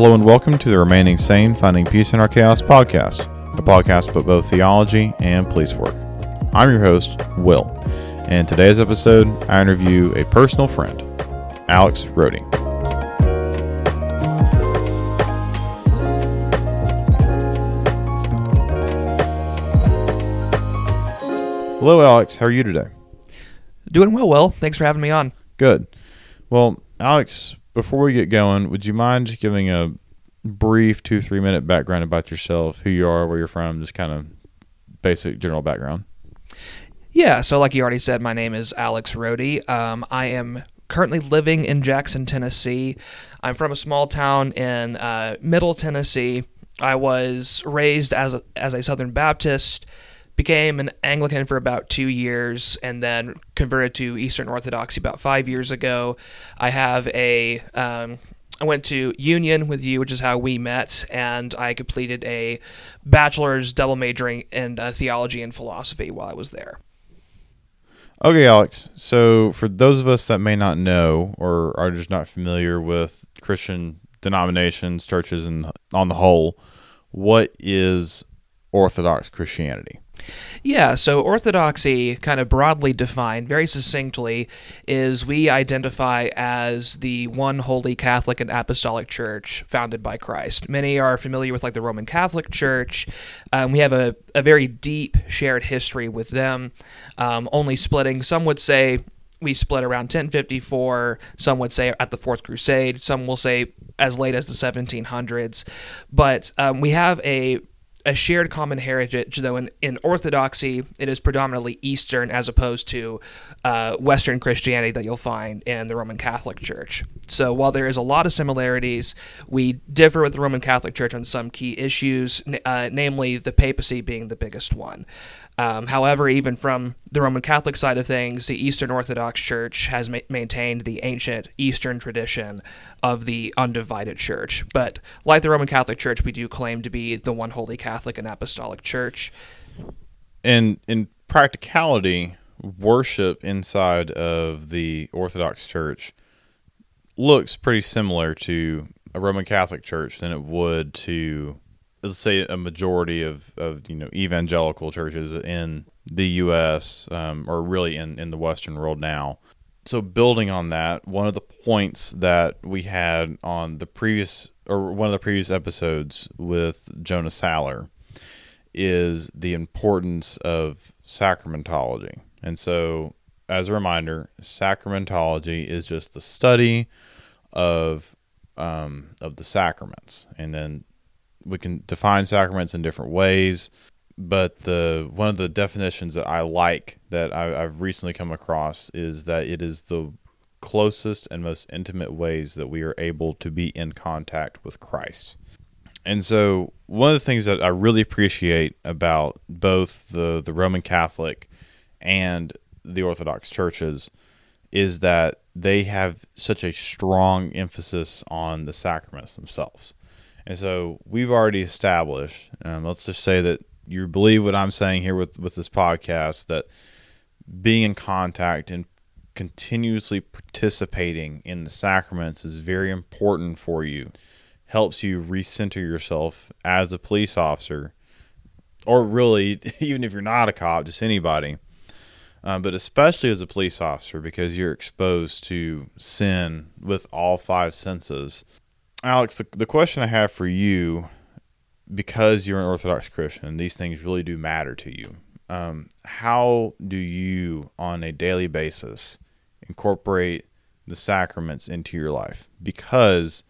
Hello and welcome to the Remaining Sane Finding Peace in Our Chaos podcast, a podcast about both theology and police work. I'm your host, Will, and in today's episode, I interview a personal friend, Alex Rhody. Hello, Alex. How are you today? Doing well, Will. Thanks for having me on. Good. Well, Alex, before we get going, would you mind just giving a brief two, three minute background about yourself, who you are, where you're from, just kind of basic general background? Yeah, so like you already said, my name is Alex Rhody. Um, I am currently living in Jackson, Tennessee. I'm from a small town in uh, Middle Tennessee. I was raised as a, as a Southern Baptist became an Anglican for about two years and then converted to Eastern Orthodoxy about five years ago. I have a um, I went to Union with you, which is how we met, and I completed a bachelor's double majoring in uh, theology and philosophy while I was there. Okay, Alex. So, for those of us that may not know or are just not familiar with Christian denominations, churches, and on the whole, what is Orthodox Christianity? Yeah, so orthodoxy, kind of broadly defined, very succinctly, is we identify as the one holy Catholic and Apostolic Church founded by Christ. Many are familiar with like the Roman Catholic Church. Um, we have a, a very deep shared history with them, um, only splitting, some would say we split around 1054. Some would say at the Fourth Crusade. Some will say as late as the 1700s. But um, we have a a shared common heritage, though in, in Orthodoxy, it is predominantly Eastern as opposed to uh, Western Christianity that you'll find in the Roman Catholic Church. So while there is a lot of similarities, we differ with the Roman Catholic Church on some key issues, uh, namely the papacy being the biggest one. Um, however, even from the Roman Catholic side of things, the Eastern Orthodox Church has ma- maintained the ancient Eastern tradition of the undivided church. But like the Roman Catholic Church, we do claim to be the one holy Catholic and Apostolic Church. And in practicality, worship inside of the Orthodox Church looks pretty similar to a Roman Catholic Church than it would to let's say a majority of, of you know evangelical churches in the U.S. Um, or really in in the Western world now. So building on that, one of the points that we had on the previous or one of the previous episodes with Jonah Saller is the importance of sacramentology. And so as a reminder, sacramentology is just the study of um, of the sacraments, and then we can define sacraments in different ways, but the one of the definitions that I like that I, have recently come across is that it is the closest and most intimate ways that we are able to be in contact with Christ. And so, one of the things that I really appreciate about both the, the Roman Catholic and the Orthodox churches is that they have such a strong emphasis on the sacraments themselves. And so we've already established, um, let's just say that you believe what I'm saying here with, with this podcast, that being in contact and continuously participating in the sacraments is very important for you. Helps you recenter yourself as a police officer, or really, even if you're not a cop, just anybody. Uh, but especially as a police officer, because you're exposed to sin with all five senses Alex, the, the question I have for you, because you're an Orthodox Christian, these things really do matter to you. Um, how do you, on a daily basis, incorporate the sacraments into your life? Because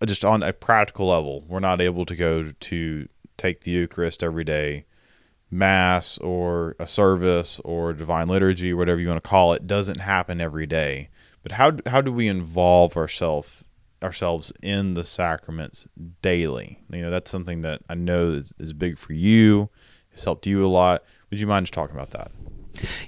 uh, just on a practical level, we're not able to go to take the Eucharist every day. Mass or a service or divine liturgy, whatever you want to call it, doesn't happen every day. But how how do we involve ourselves ourselves in the sacraments daily. You know, that's something that I know is, is big for you. It's helped you a lot. Would you mind just talking about that?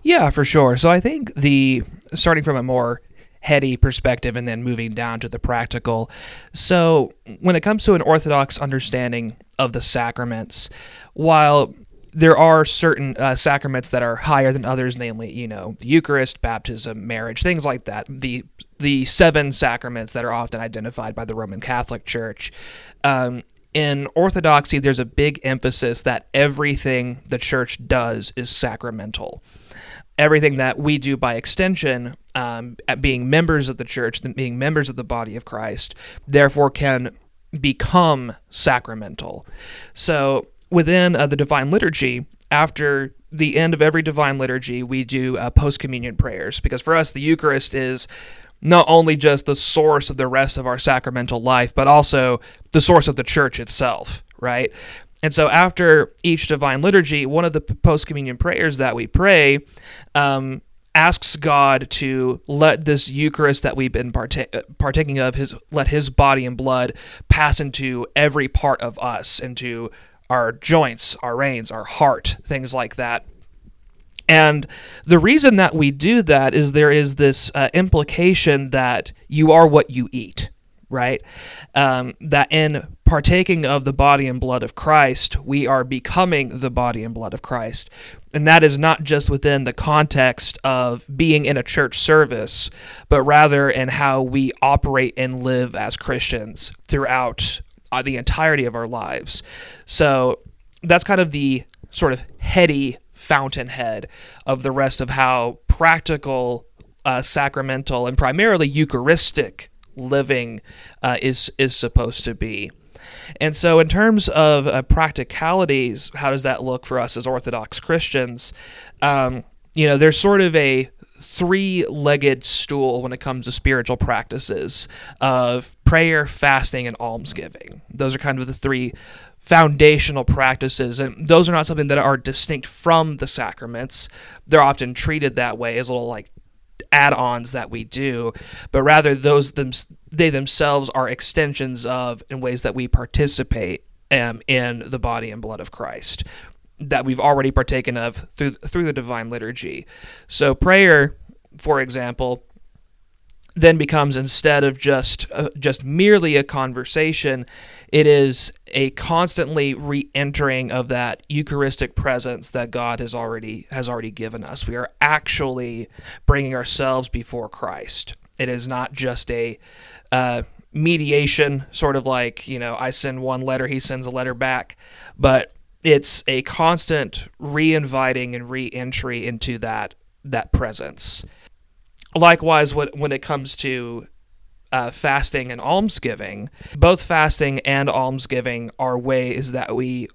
Yeah, for sure. So I think the starting from a more heady perspective and then moving down to the practical. So, when it comes to an orthodox understanding of the sacraments, while there are certain uh, sacraments that are higher than others, namely, you know, the Eucharist, baptism, marriage, things like that. The the seven sacraments that are often identified by the Roman Catholic Church. Um, in Orthodoxy, there's a big emphasis that everything the church does is sacramental. Everything that we do by extension, um, being members of the church, being members of the body of Christ, therefore can become sacramental. So within uh, the Divine Liturgy, after the end of every Divine Liturgy, we do uh, post communion prayers because for us, the Eucharist is not only just the source of the rest of our sacramental life, but also the source of the church itself, right? And so after each divine liturgy, one of the post communion prayers that we pray um, asks God to let this Eucharist that we've been parta- partaking of, his let His body and blood pass into every part of us, into our joints, our reins, our heart, things like that. And the reason that we do that is there is this uh, implication that you are what you eat, right? Um, that in partaking of the body and blood of Christ, we are becoming the body and blood of Christ. And that is not just within the context of being in a church service, but rather in how we operate and live as Christians throughout the entirety of our lives. So that's kind of the sort of heady fountainhead of the rest of how practical, uh, sacramental, and primarily Eucharistic living uh, is is supposed to be. And so, in terms of uh, practicalities, how does that look for us as Orthodox Christians? Um, you know, there's sort of a three legged stool when it comes to spiritual practices of prayer, fasting, and almsgiving. Those are kind of the three foundational practices and those are not something that are distinct from the sacraments they're often treated that way as little like add-ons that we do but rather those them they themselves are extensions of in ways that we participate um, in the body and blood of Christ that we've already partaken of through through the divine liturgy so prayer for example then becomes instead of just uh, just merely a conversation it is a constantly re-entering of that eucharistic presence that God has already has already given us. We are actually bringing ourselves before Christ. It is not just a uh, mediation sort of like you know I send one letter he sends a letter back but it's a constant re-inviting and re-entry into that that presence likewise when it comes to uh, fasting and almsgiving both fasting and almsgiving are ways that we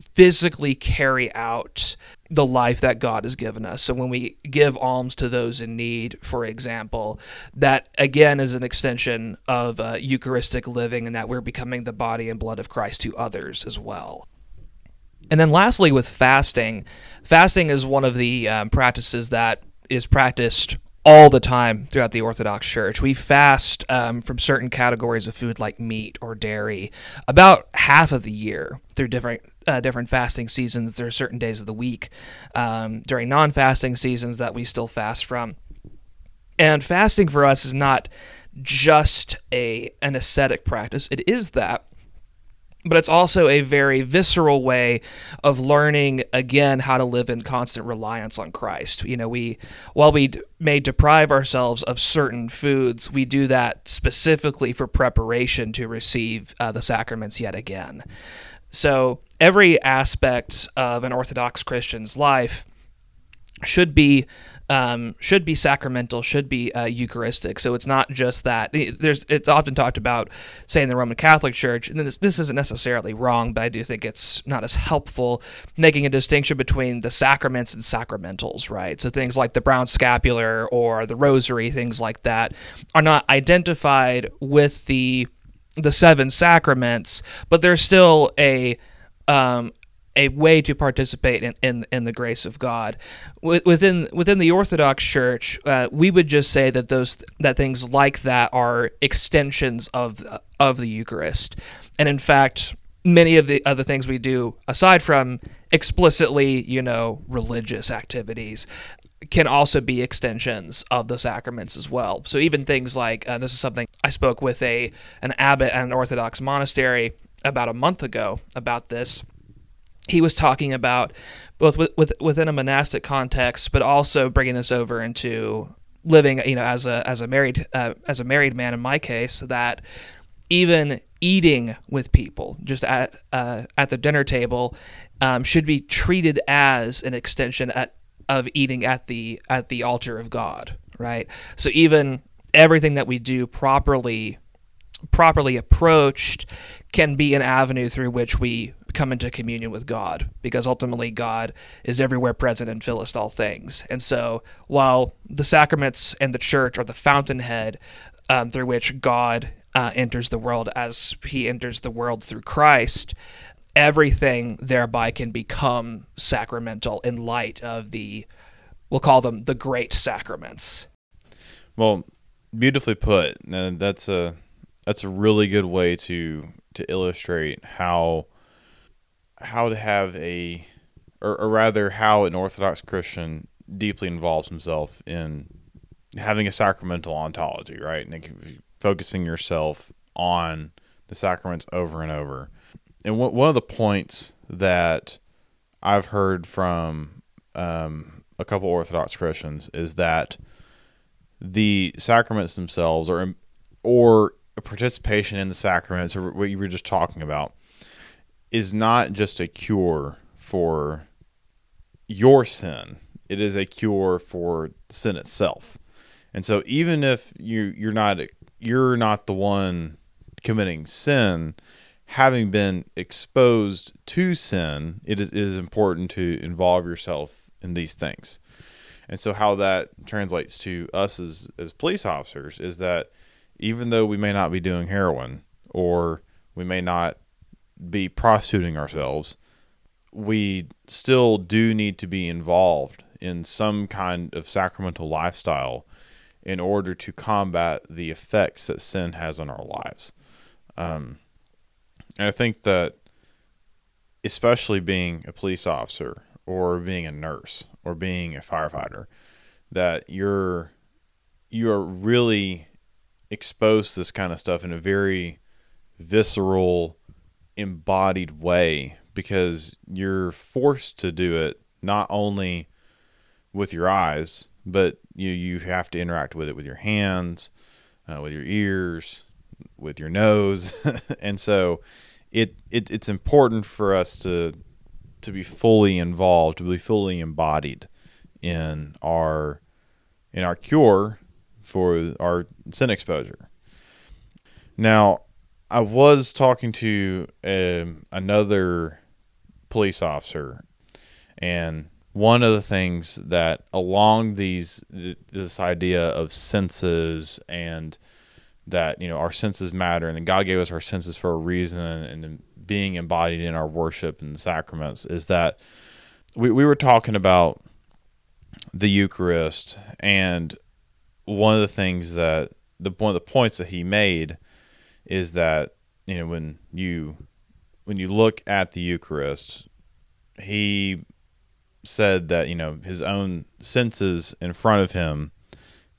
physically carry out the life that God has given us. So when we give alms to those in need, for example, that again is an extension of uh, Eucharistic living and that we're becoming the body and blood of Christ to others as well. And then lastly, with fasting, fasting is one of the um, practices that is practiced all the time throughout the Orthodox Church. We fast um, from certain categories of food like meat or dairy about half of the year through different uh, different fasting seasons. There are certain days of the week um, during non-fasting seasons that we still fast from. And fasting for us is not just a an ascetic practice. It is that, but it's also a very visceral way of learning again how to live in constant reliance on Christ. You know, we while we may deprive ourselves of certain foods, we do that specifically for preparation to receive uh, the sacraments yet again. So every aspect of an Orthodox Christian's life should be um, should be sacramental, should be uh, Eucharistic. So it's not just that. There's it's often talked about, say, in the Roman Catholic Church, and this this isn't necessarily wrong, but I do think it's not as helpful making a distinction between the sacraments and sacramentals, right? So things like the brown scapular or the rosary, things like that, are not identified with the the seven sacraments, but there's still a um, a way to participate in, in, in the grace of God. Within within the Orthodox Church, uh, we would just say that those that things like that are extensions of of the Eucharist, and in fact, many of the other things we do aside from explicitly, you know, religious activities can also be extensions of the sacraments as well. So even things like uh, this is something I spoke with a an abbot at an Orthodox monastery about a month ago about this he was talking about both with, with, within a monastic context, but also bringing this over into living, you know, as a as a married uh, as a married man in my case, that even eating with people just at uh, at the dinner table um, should be treated as an extension at, of eating at the at the altar of God, right? So even everything that we do properly properly approached can be an avenue through which we come into communion with God because ultimately God is everywhere present and filleth all things. And so while the sacraments and the church are the fountainhead um, through which God uh, enters the world as he enters the world through Christ, everything thereby can become sacramental in light of the, we'll call them the great sacraments. Well, beautifully put. And that's a that's a really good way to to illustrate how how to have a or, or rather how an Orthodox Christian deeply involves himself in having a sacramental ontology, right? And focusing yourself on the sacraments over and over. And one of the points that I've heard from um, a couple Orthodox Christians is that the sacraments themselves, or or participation in the sacraments, or what you were just talking about, is not just a cure for your sin. It is a cure for sin itself. And so even if you you're not you're not the one committing sin, having been exposed to sin, it is, it is important to involve yourself in these things. And so how that translates to us as as police officers is that even though we may not be doing heroin or we may not be prostituting ourselves, we still do need to be involved in some kind of sacramental lifestyle in order to combat the effects that sin has on our lives. Um, I think that, especially being a police officer or being a nurse or being a firefighter, that you're you're really exposed to this kind of stuff in a very visceral, embodied way because you're forced to do it not only with your eyes, but you you have to interact with it with your hands, uh, with your ears, with your nose, and so it, it it's important for us to to be fully involved, to be fully embodied in our in our cure for our sin exposure. Now, I was talking to um, another police officer, and one of the things that along these this idea of senses and that you know our senses matter and that God gave us our senses for a reason and, and being embodied in our worship and sacraments is that we, we were talking about the Eucharist and one of the things that the one of the points that he made is that you know when you when you look at the Eucharist he said that you know his own senses in front of him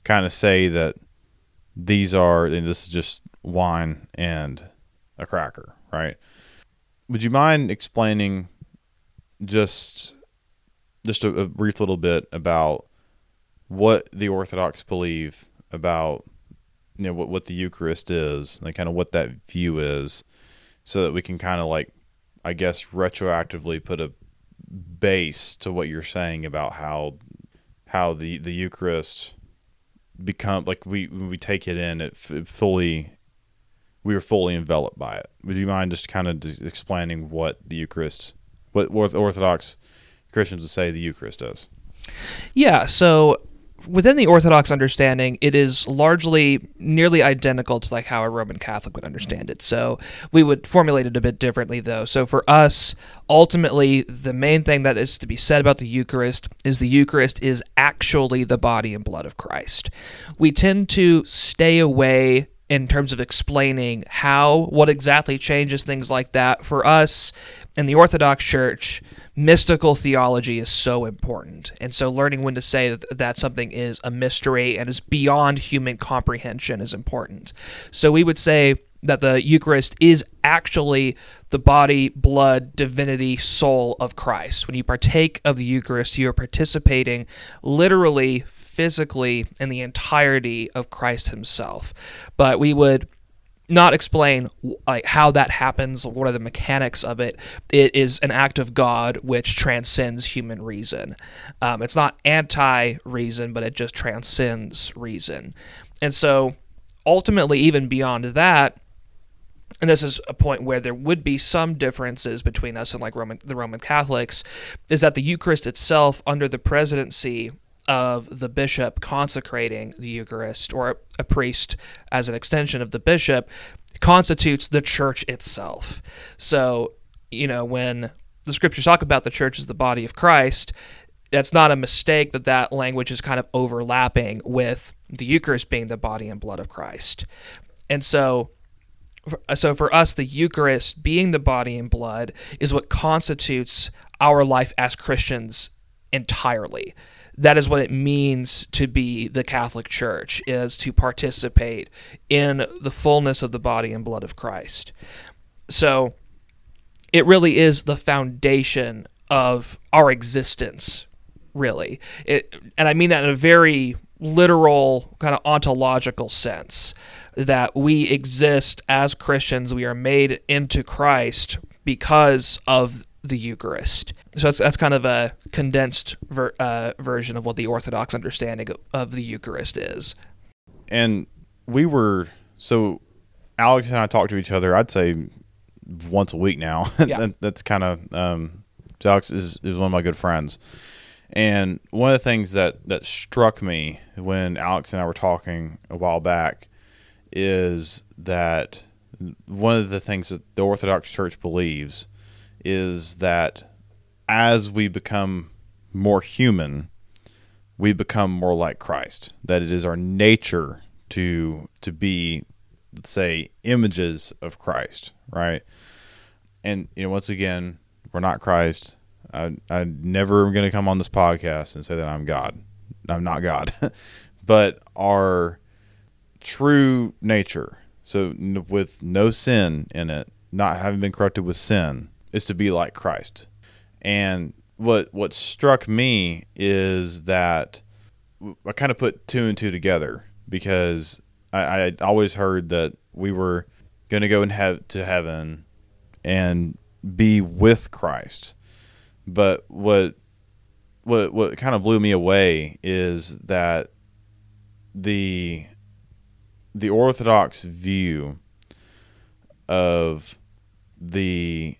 kind of say that these are this is just wine and a cracker, right? Would you mind explaining just just a, a brief little bit about what the Orthodox believe about you know what what the Eucharist is and kind of what that view is, so that we can kind of like I guess retroactively put a base to what you're saying about how how the the Eucharist become like we we take it in it, f- fully we are fully enveloped by it. Would you mind just kind of explaining what the Eucharist, what Orthodox Christians would say the Eucharist is? Yeah. So within the Orthodox understanding, it is largely nearly identical to like how a Roman Catholic would understand it. So we would formulate it a bit differently though. So for us, ultimately, the main thing that is to be said about the Eucharist is the Eucharist is actually the body and blood of Christ. We tend to stay away in terms of explaining how, what exactly changes, things like that. For us in the Orthodox Church, mystical theology is so important. And so learning when to say that, that something is a mystery and is beyond human comprehension is important. So we would say that the Eucharist is actually the body, blood, divinity, soul of Christ. When you partake of the Eucharist, you are participating literally physically in the entirety of Christ himself. But we would not explain like how that happens what are the mechanics of it. It is an act of god which transcends human reason. Um, it's not anti-reason but it just transcends reason. And so ultimately even beyond that and this is a point where there would be some differences between us and like Roman the Roman Catholics, is that the Eucharist itself, under the presidency of the bishop consecrating the Eucharist or a priest as an extension of the bishop, constitutes the church itself. So, you know, when the scriptures talk about the church as the body of Christ, that's not a mistake that that language is kind of overlapping with the Eucharist being the body and blood of Christ. And so so for us the eucharist being the body and blood is what constitutes our life as christians entirely that is what it means to be the catholic church is to participate in the fullness of the body and blood of christ so it really is the foundation of our existence really it, and i mean that in a very literal kind of ontological sense that we exist as Christians, we are made into Christ because of the Eucharist. So that's that's kind of a condensed ver, uh, version of what the Orthodox understanding of, of, the Eucharist is. And we were so Alex and I talk to each other. I'd say once a week now. Yeah. that, that's kind of um, Alex is is one of my good friends. And one of the things that that struck me when Alex and I were talking a while back is that one of the things that the Orthodox Church believes is that as we become more human, we become more like Christ. That it is our nature to to be, let's say, images of Christ, right? And you know, once again, we're not Christ. I I never am going to come on this podcast and say that I'm God. I'm not God, but our true nature, so n- with no sin in it, not having been corrupted with sin, is to be like Christ. And what what struck me is that I kind of put two and two together because I, I always heard that we were going to go and have to heaven and be with Christ. But what what what kind of blew me away is that the the orthodox view of the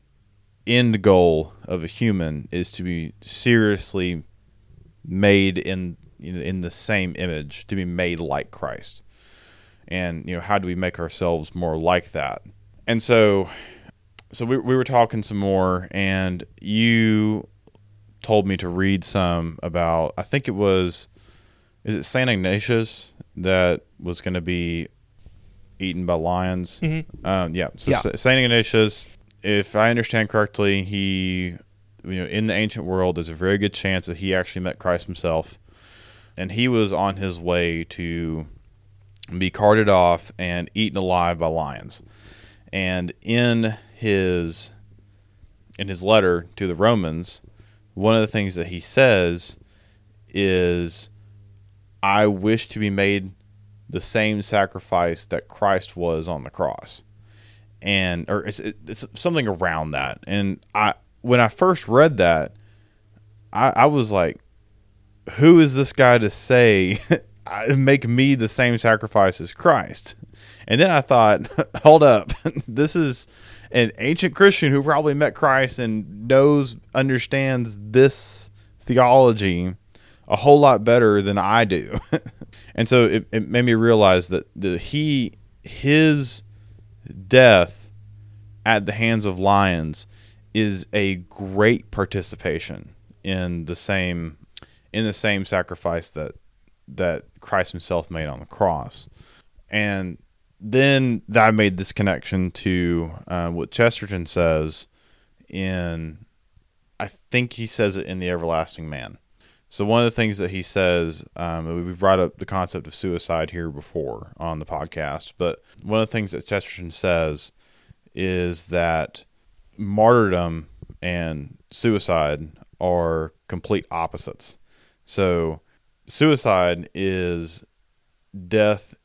end goal of a human is to be seriously made in you know, in the same image to be made like Christ. And you know, how do we make ourselves more like that? And so so we we were talking some more and you told me to read some about I think it was is it Saint Ignatius that was going to be eaten by lions. Mm-hmm. Um, yeah. So yeah. Saint Ignatius, if I understand correctly, he, you know, in the ancient world, there's a very good chance that he actually met Christ himself, and he was on his way to be carted off and eaten alive by lions. And in his in his letter to the Romans, one of the things that he says is I wish to be made the same sacrifice that Christ was on the cross. And or it's it's something around that. And I when I first read that, I, I was like, who is this guy to say make me the same sacrifice as Christ? And then I thought, hold up, this is an ancient Christian who probably met Christ and knows, understands this theology a whole lot better than I do. and so it, it made me realize that the he his death at the hands of lions is a great participation in the same in the same sacrifice that that Christ himself made on the cross. And then I made this connection to uh, what Chesterton says in, I think he says it in The Everlasting Man. So one of the things that he says, um, we brought up the concept of suicide here before on the podcast, but one of the things that Chesterton says is that martyrdom and suicide are complete opposites. So suicide is death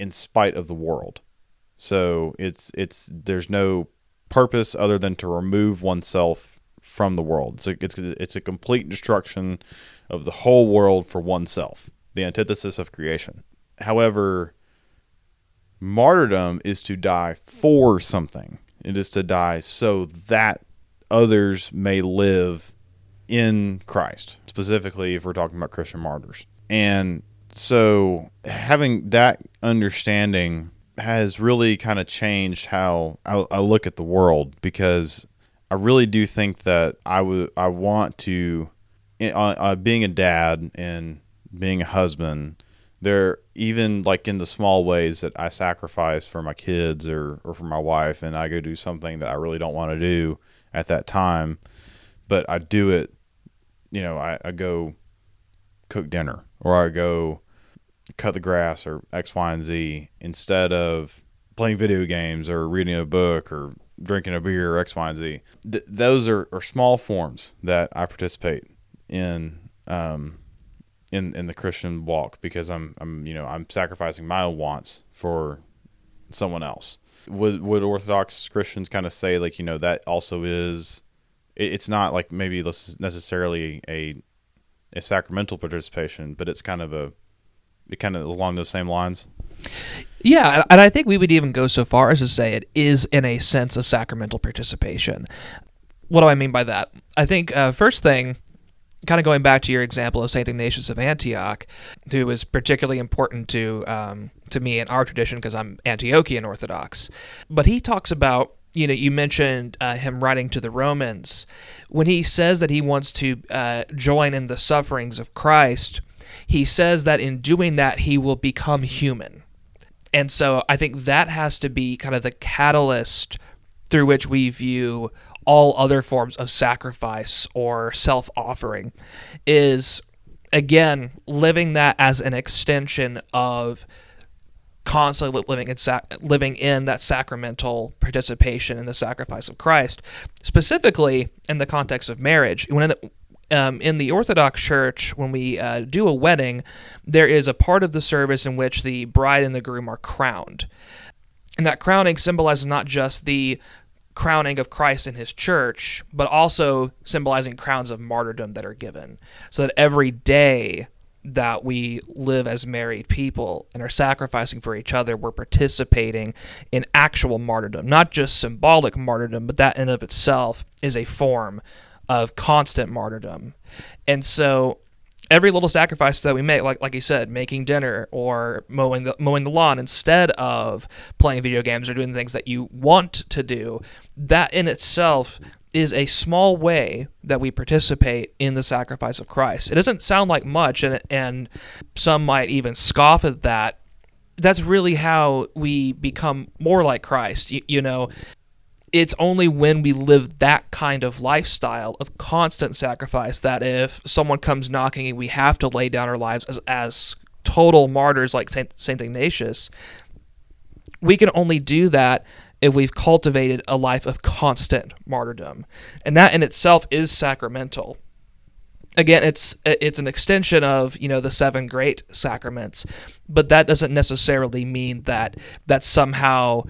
in spite of the world. So it's it's there's no purpose other than to remove oneself from the world. It's a, it's it's a complete destruction of the whole world for oneself, the antithesis of creation. However, martyrdom is to die for something. It is to die so that others may live in Christ. Specifically, if we're talking about Christian martyrs. And so having that understanding has really kind of changed how I, I, look at the world because I really do think that I would I want to uh, uh, being a dad and being a husband there even like in the small ways that I sacrifice for my kids or, or for my wife and I go do something that I really don't want to do at that time but I do it you know I, I go cook dinner or I go cut the grass or X, Y, and Z instead of playing video games or reading a book or drinking a beer or X, Y, and Z. Th- those are, are small forms that I participate in. Um, in, in the Christian walk because I'm I'm you know I'm sacrificing my own wants for someone else. Would would Orthodox Christians kind of say like you know that also is it's not like maybe necessarily a a sacramental participation, but it's kind of a it kind of along those same lines. Yeah, and I think we would even go so far as to say it is, in a sense, a sacramental participation. What do I mean by that? I think uh, first thing, kind of going back to your example of Saint Ignatius of Antioch, who was particularly important to um, to me in our tradition because I'm Antiochian Orthodox, but he talks about you know, you mentioned uh, him writing to the Romans. When he says that he wants to uh, join in the sufferings of Christ, he says that in doing that, he will become human. And so I think that has to be kind of the catalyst through which we view all other forms of sacrifice or self offering, is again living that as an extension of constantly living in sac- living in that sacramental participation in the sacrifice of Christ, specifically in the context of marriage. When um, in the Orthodox Church, when we uh, do a wedding, there is a part of the service in which the bride and the groom are crowned. And that crowning symbolizes not just the crowning of Christ in his church, but also symbolizing crowns of martyrdom that are given. So that every day that we live as married people and are sacrificing for each other, we're participating in actual martyrdom, not just symbolic martyrdom, but that in of itself is a form of constant martyrdom. And so every little sacrifice that we make, like like you said, making dinner or mowing the mowing the lawn instead of playing video games or doing things that you want to do, that in itself is a small way that we participate in the sacrifice of Christ. It doesn't sound like much, and, and some might even scoff at that. That's really how we become more like Christ. You, you know, it's only when we live that kind of lifestyle of constant sacrifice that if someone comes knocking and we have to lay down our lives as, as total martyrs like Saint, Saint Ignatius, we can only do that if we've cultivated a life of constant martyrdom. And that in itself is sacramental. Again, it's it's an extension of, you know, the seven great sacraments, but that doesn't necessarily mean that that's somehow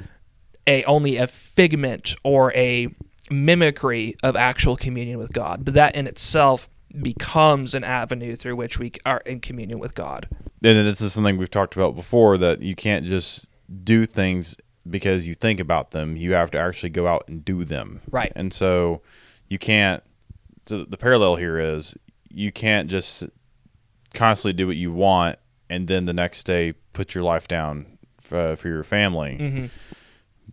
a only a figment or a mimicry of actual communion with God. But that in itself becomes an avenue through which we are in communion with God. And this is something we've talked about before that you can't just do things because you think about them, you have to actually go out and do them. Right. And so you can't. So the parallel here is you can't just constantly do what you want and then the next day put your life down for, for your family. Mm-hmm.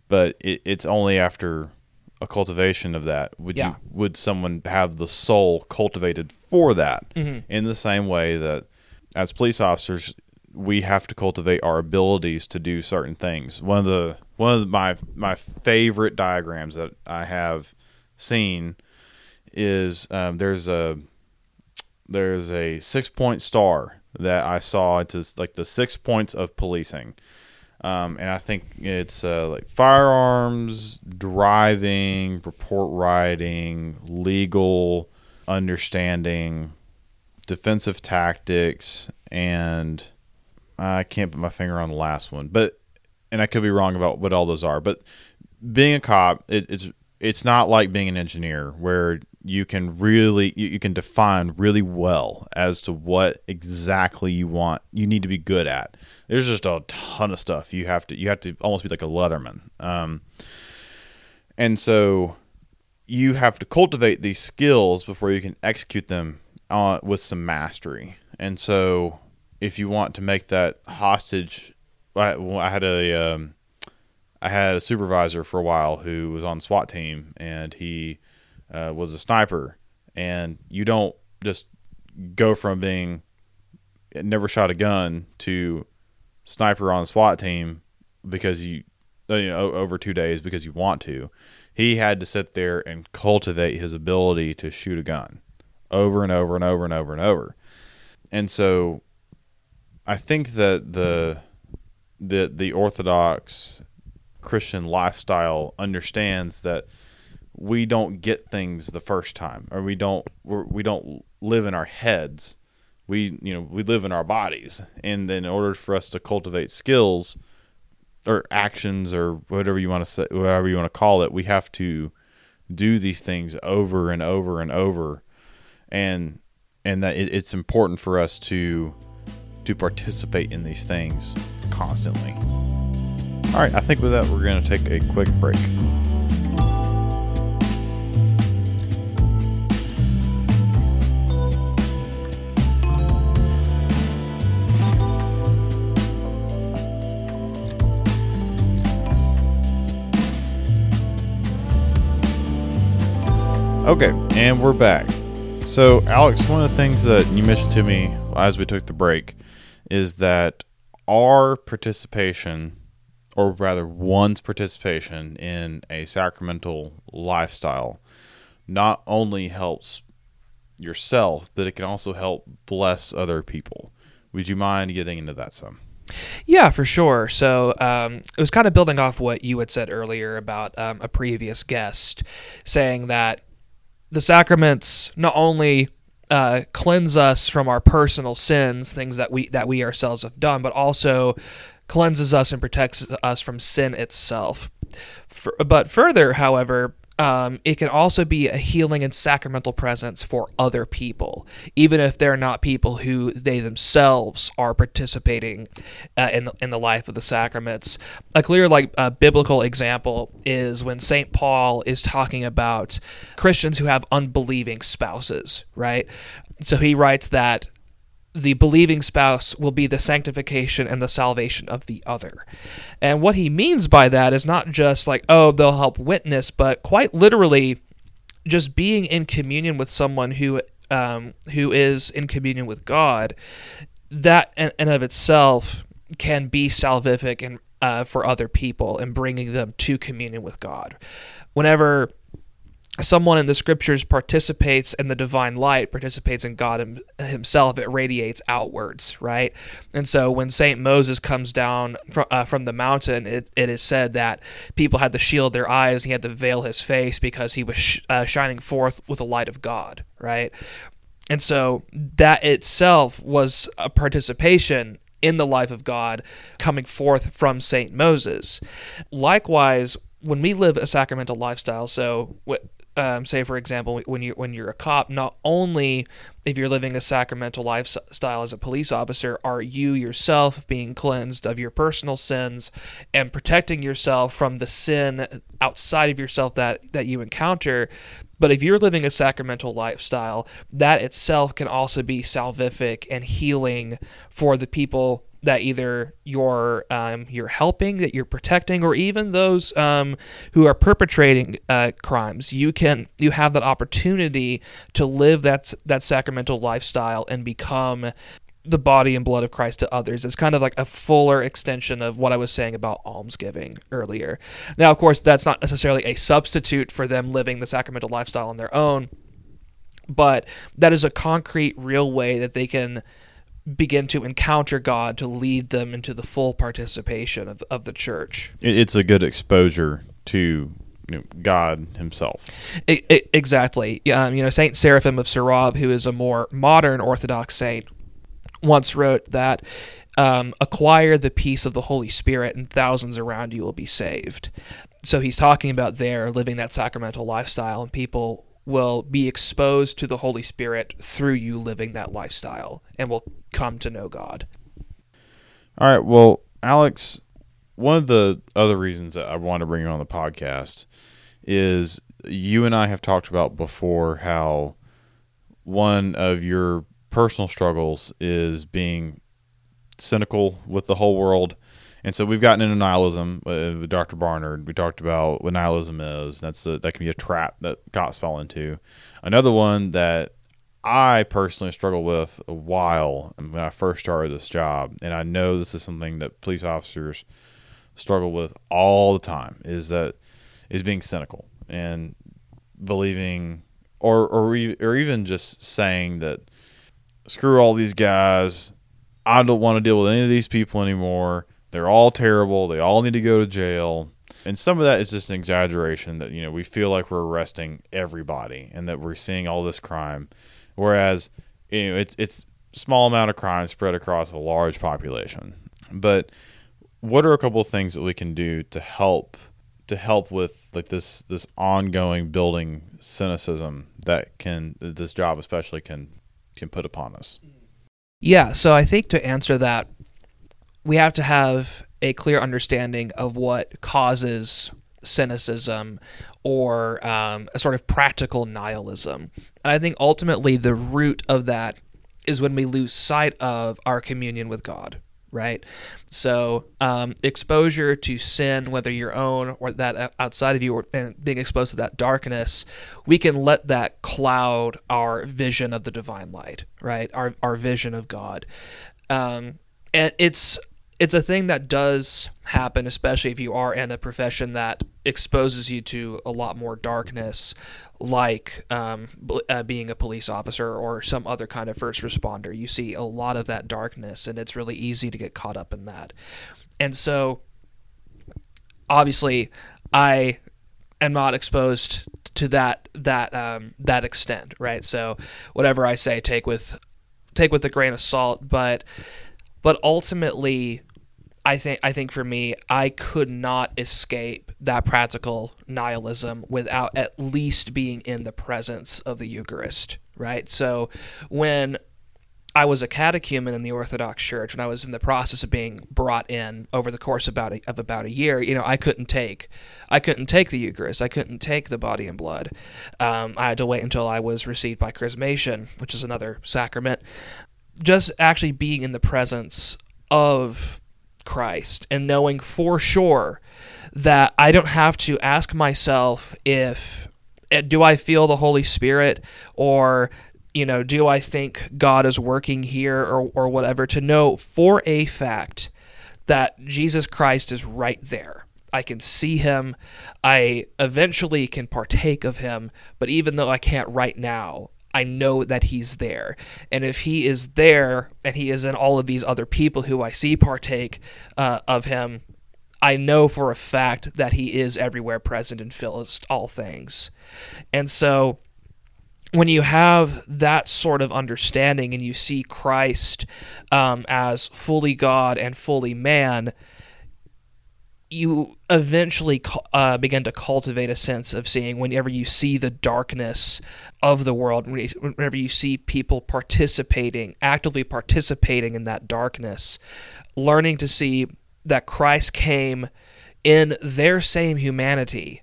But it, it's only after a cultivation of that would yeah. you would someone have the soul cultivated for that mm-hmm. in the same way that as police officers we have to cultivate our abilities to do certain things. One of the one of the, my my favorite diagrams that I have seen is um, there's a there's a six point star that I saw. It's like the six points of policing, um, and I think it's uh, like firearms, driving, report writing, legal understanding, defensive tactics, and I can't put my finger on the last one, but and I could be wrong about what all those are. But being a cop, it, it's it's not like being an engineer where you can really you, you can define really well as to what exactly you want you need to be good at. There's just a ton of stuff you have to you have to almost be like a leatherman. Um, and so you have to cultivate these skills before you can execute them uh, with some mastery. And so if you want to make that hostage i, I had a um, I had a supervisor for a while who was on SWAT team and he uh, was a sniper, and you don't just go from being never shot a gun to sniper on SWAT team because you you know over two days because you want to. He had to sit there and cultivate his ability to shoot a gun over and over and over and over and over. And so I think that the the the orthodox Christian lifestyle understands that we don't get things the first time or we don't we're, we do not live in our heads. We you know we live in our bodies. And in order for us to cultivate skills or actions or whatever you want to say whatever you want to call it we have to do these things over and over and over. And and that it, it's important for us to to participate in these things constantly. All right i think with that we're going to take a quick break Okay, and we're back. So, Alex, one of the things that you mentioned to me as we took the break is that our participation, or rather one's participation in a sacramental lifestyle, not only helps yourself, but it can also help bless other people. Would you mind getting into that some? Yeah, for sure. So um, it was kind of building off what you had said earlier about um, a previous guest saying that the sacraments not only uh, cleanse us from our personal sins, things that we that we ourselves have done, but also cleanses us and protects us from sin itself. For, but further, however, um, it can also be a healing and sacramental presence for other people, even if they're not people who they themselves are participating uh, in the, in the life of the sacraments. A clear, like uh, biblical example is when Saint Paul is talking about Christians who have unbelieving spouses, right? So he writes that the believing spouse will be the sanctification and the salvation of the other. And what he means by that is not just like, oh, they'll help witness, but quite literally, just being in communion with someone who um, who is in communion with God, that in and of itself can be salvific and uh, for other people and bringing them to communion with God. Whenever someone in the scriptures participates in the divine light, participates in God himself, it radiates outwards, right? And so when St. Moses comes down from, uh, from the mountain, it, it is said that people had to shield their eyes, he had to veil his face because he was sh- uh, shining forth with the light of God, right? And so that itself was a participation in the life of God coming forth from St. Moses. Likewise, when we live a sacramental lifestyle, so um, say for example when you when you're a cop not only if you're living a sacramental lifestyle as a police officer are you yourself being cleansed of your personal sins and protecting yourself from the sin outside of yourself that that you encounter but if you're living a sacramental lifestyle that itself can also be salvific and healing for the people that either you're um, you're helping, that you're protecting, or even those um, who are perpetrating uh, crimes. You can you have that opportunity to live that that sacramental lifestyle and become the body and blood of Christ to others. It's kind of like a fuller extension of what I was saying about almsgiving earlier. Now, of course, that's not necessarily a substitute for them living the sacramental lifestyle on their own, but that is a concrete, real way that they can begin to encounter God to lead them into the full participation of, of the church. It's a good exposure to you know, God Himself. I, I, exactly. Um, you know, Saint Seraphim of Sarov, who is a more modern Orthodox saint, once wrote that um, acquire the peace of the Holy Spirit, and thousands around you will be saved. So he's talking about there living that sacramental lifestyle, and people will be exposed to the Holy Spirit through you living that lifestyle, and will come to know God. All right. Well, Alex, one of the other reasons that I want to bring you on the podcast is you and I have talked about before how one of your personal struggles is being cynical with the whole world. And so we've gotten into nihilism uh, with Dr. Barnard. We talked about what nihilism is. That's a, that can be a trap that cops fall into. Another one that I personally struggled with a while when I first started this job, and I know this is something that police officers struggle with all the time, is that is being cynical and believing, or or or even just saying that screw all these guys. I don't want to deal with any of these people anymore. They're all terrible. They all need to go to jail. And some of that is just an exaggeration that, you know, we feel like we're arresting everybody and that we're seeing all this crime. Whereas, you know, it's it's small amount of crime spread across a large population. But what are a couple of things that we can do to help to help with like this this ongoing building cynicism that can this job especially can can put upon us? Yeah, so I think to answer that, we have to have a clear understanding of what causes cynicism or um, a sort of practical nihilism. And I think ultimately the root of that is when we lose sight of our communion with God, right? So um, exposure to sin, whether your own or that outside of you, or, and being exposed to that darkness, we can let that cloud our vision of the divine light, right? Our our vision of God. Um, and it's it's a thing that does happen, especially if you are in a profession that exposes you to a lot more darkness, like um, uh, being a police officer or some other kind of first responder. You see a lot of that darkness, and it's really easy to get caught up in that. And so, obviously, I am not exposed to that that um, that extent, right? So, whatever I say, take with take with a grain of salt, but but ultimately I think I think for me, I could not escape that practical nihilism without at least being in the presence of the Eucharist, right? So when I was a catechumen in the Orthodox Church, when I was in the process of being brought in over the course of about a, of about a year, you know, I couldn't take, I couldn't take the Eucharist, I couldn't take the body and blood. Um, I had to wait until I was received by chrismation, which is another sacrament. Just actually being in the presence of Christ and knowing for sure that I don't have to ask myself if eh, do I feel the Holy Spirit or you know do I think God is working here or or whatever to know for a fact that Jesus Christ is right there. I can see him. I eventually can partake of him, but even though I can't right now, I know that he's there. And if he is there and he is in all of these other people who I see partake uh, of him, I know for a fact that he is everywhere present and fills all things. And so when you have that sort of understanding and you see Christ um, as fully God and fully man, you eventually uh, begin to cultivate a sense of seeing whenever you see the darkness of the world, whenever you see people participating, actively participating in that darkness, learning to see that Christ came in their same humanity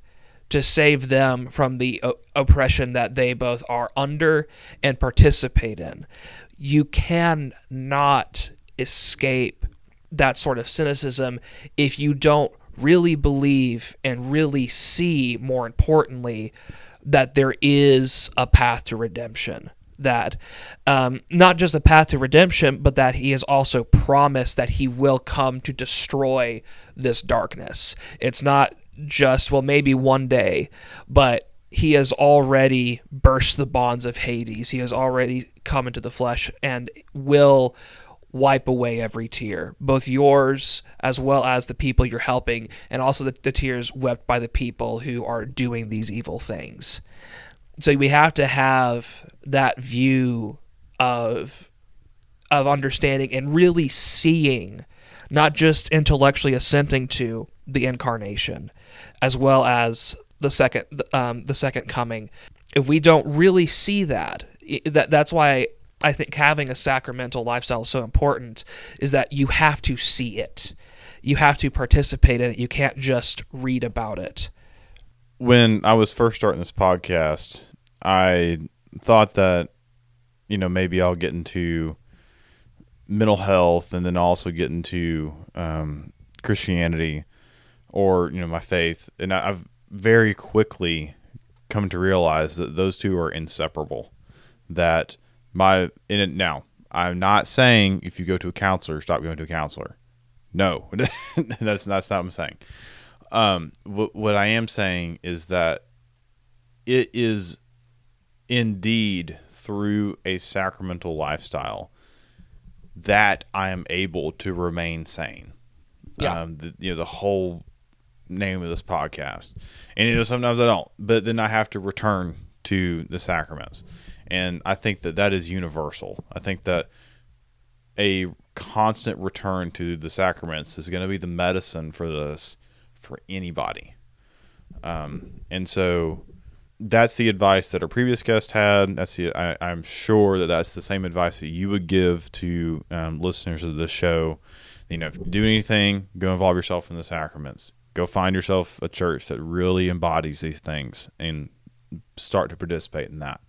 to save them from the oppression that they both are under and participate in. You cannot escape that sort of cynicism if you don't really believe and really see, more importantly, that there is a path to redemption. That um, not just a path to redemption, but that he has also promised that he will come to destroy this darkness. It's not just, well, maybe one day, but he has already burst the bonds of Hades. He has already come into the flesh and will wipe away every tear, both yours as well as the people you're helping, and also the, the tears wept by the people who are doing these evil things. So we have to have that view of of understanding and really seeing, not just intellectually assenting to the incarnation, as well as the second um, the second coming. If we don't really see that, that that's why I think having a sacramental lifestyle is so important is that you have to see it. You have to participate in it. You can't just read about it. When I was first starting this podcast, I thought that, you know, maybe I'll get into mental health and then also get into um, Christianity or, you know, my faith. And I've very quickly come to realize that those two are inseparable. That my in it now i'm not saying if you go to a counselor stop going to a counselor. No that's that's not what i'm saying. Um what, what i am saying is that it is indeed through a sacramental lifestyle that i am able to remain sane. Yeah. um the, you know the whole name of this podcast. And you know sometimes i don't but then i have to return to the sacraments and I think that that is universal. I think that a constant return to the sacraments is going to be the medicine for this for anybody. Um, and so that's the advice that our previous guest had. That's the, I, am sure that that's the same advice that you would give to um, listeners of this show. You know, if you do anything, go involve yourself in the sacraments. Go find yourself a church that really embodies these things and start to participate in that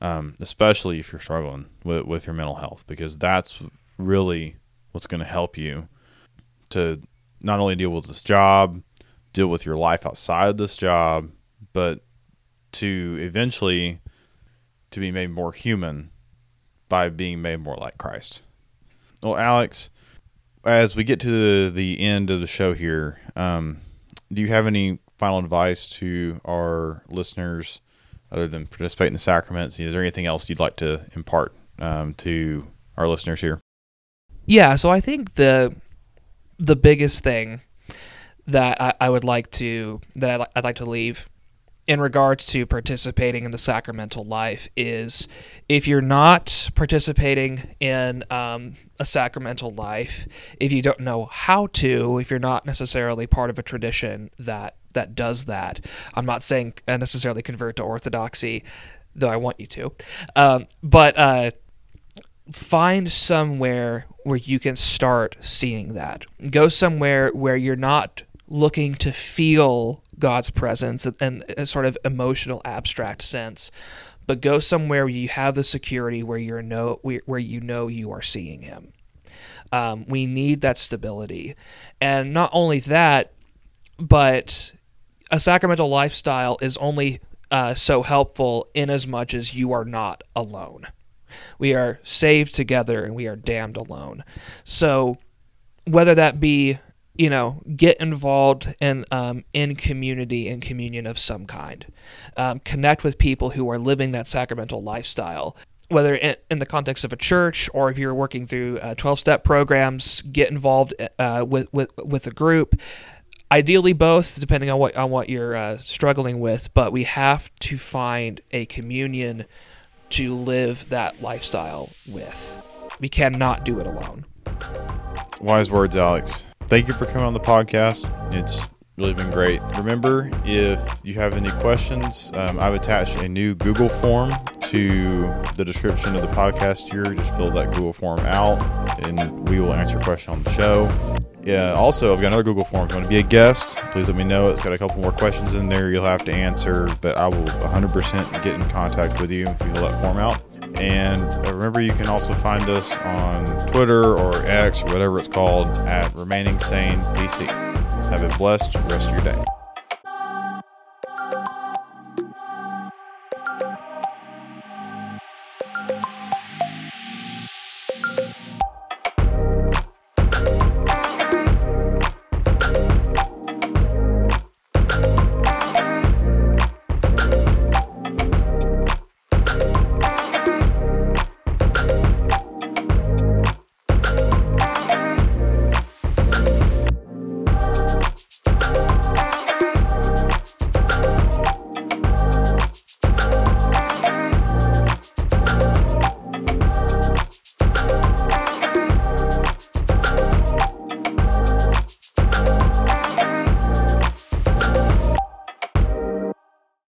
um, especially if you're struggling with, with your mental health, because that's really what's going to help you to not only deal with this job, deal with your life outside of this job, but to eventually to be made more human by being made more like Christ. Well, Alex, as we get to the, the end of the show here, um, do you have any final advice to our listeners other than participate in the sacraments? Is there anything else you'd like to impart um, to our listeners here? Yeah, so I think the the biggest thing that I, I would like to that I'd like to leave in regards to participating in the sacramental life is if you're not participating in um, a sacramental life, if you don't know how to, if you're not necessarily part of a tradition that that does that. I'm not saying necessarily convert to Orthodoxy, though I want you to. Um, but uh, find somewhere where you can start seeing that. Go somewhere where you're not looking to feel God's presence in a sort of emotional, abstract sense, but go somewhere where you have the security where you're know where you know you are seeing Him. Um, we need that stability, and not only that, but a sacramental lifestyle is only uh, so helpful in as much as you are not alone. We are saved together and we are damned alone. So, whether that be, you know, get involved in um, in community and communion of some kind, um, connect with people who are living that sacramental lifestyle. Whether in, the context of a church or if you're working through uh, twelve step programs, get involved uh, with, with with a group ideally both depending on what on what you're uh, struggling with but we have to find a communion to live that lifestyle with. We cannot do it alone. Wise words alex. Thank you for coming on the podcast. It's really been great. Remember if you have any questions um, i've attached a new google form to the description of the podcast here. Just fill that google form out and we will answer your question on the show yeah, also, I've got another Google form. If you want to be a guest, please let me know. It's got a couple more questions in there you'll have to answer, but I will 100% get in contact with you if you fill that form out. And uh, remember, you can also find us on Twitter or X or whatever it's called at Remaining Sane PC. Have a blessed rest of your day.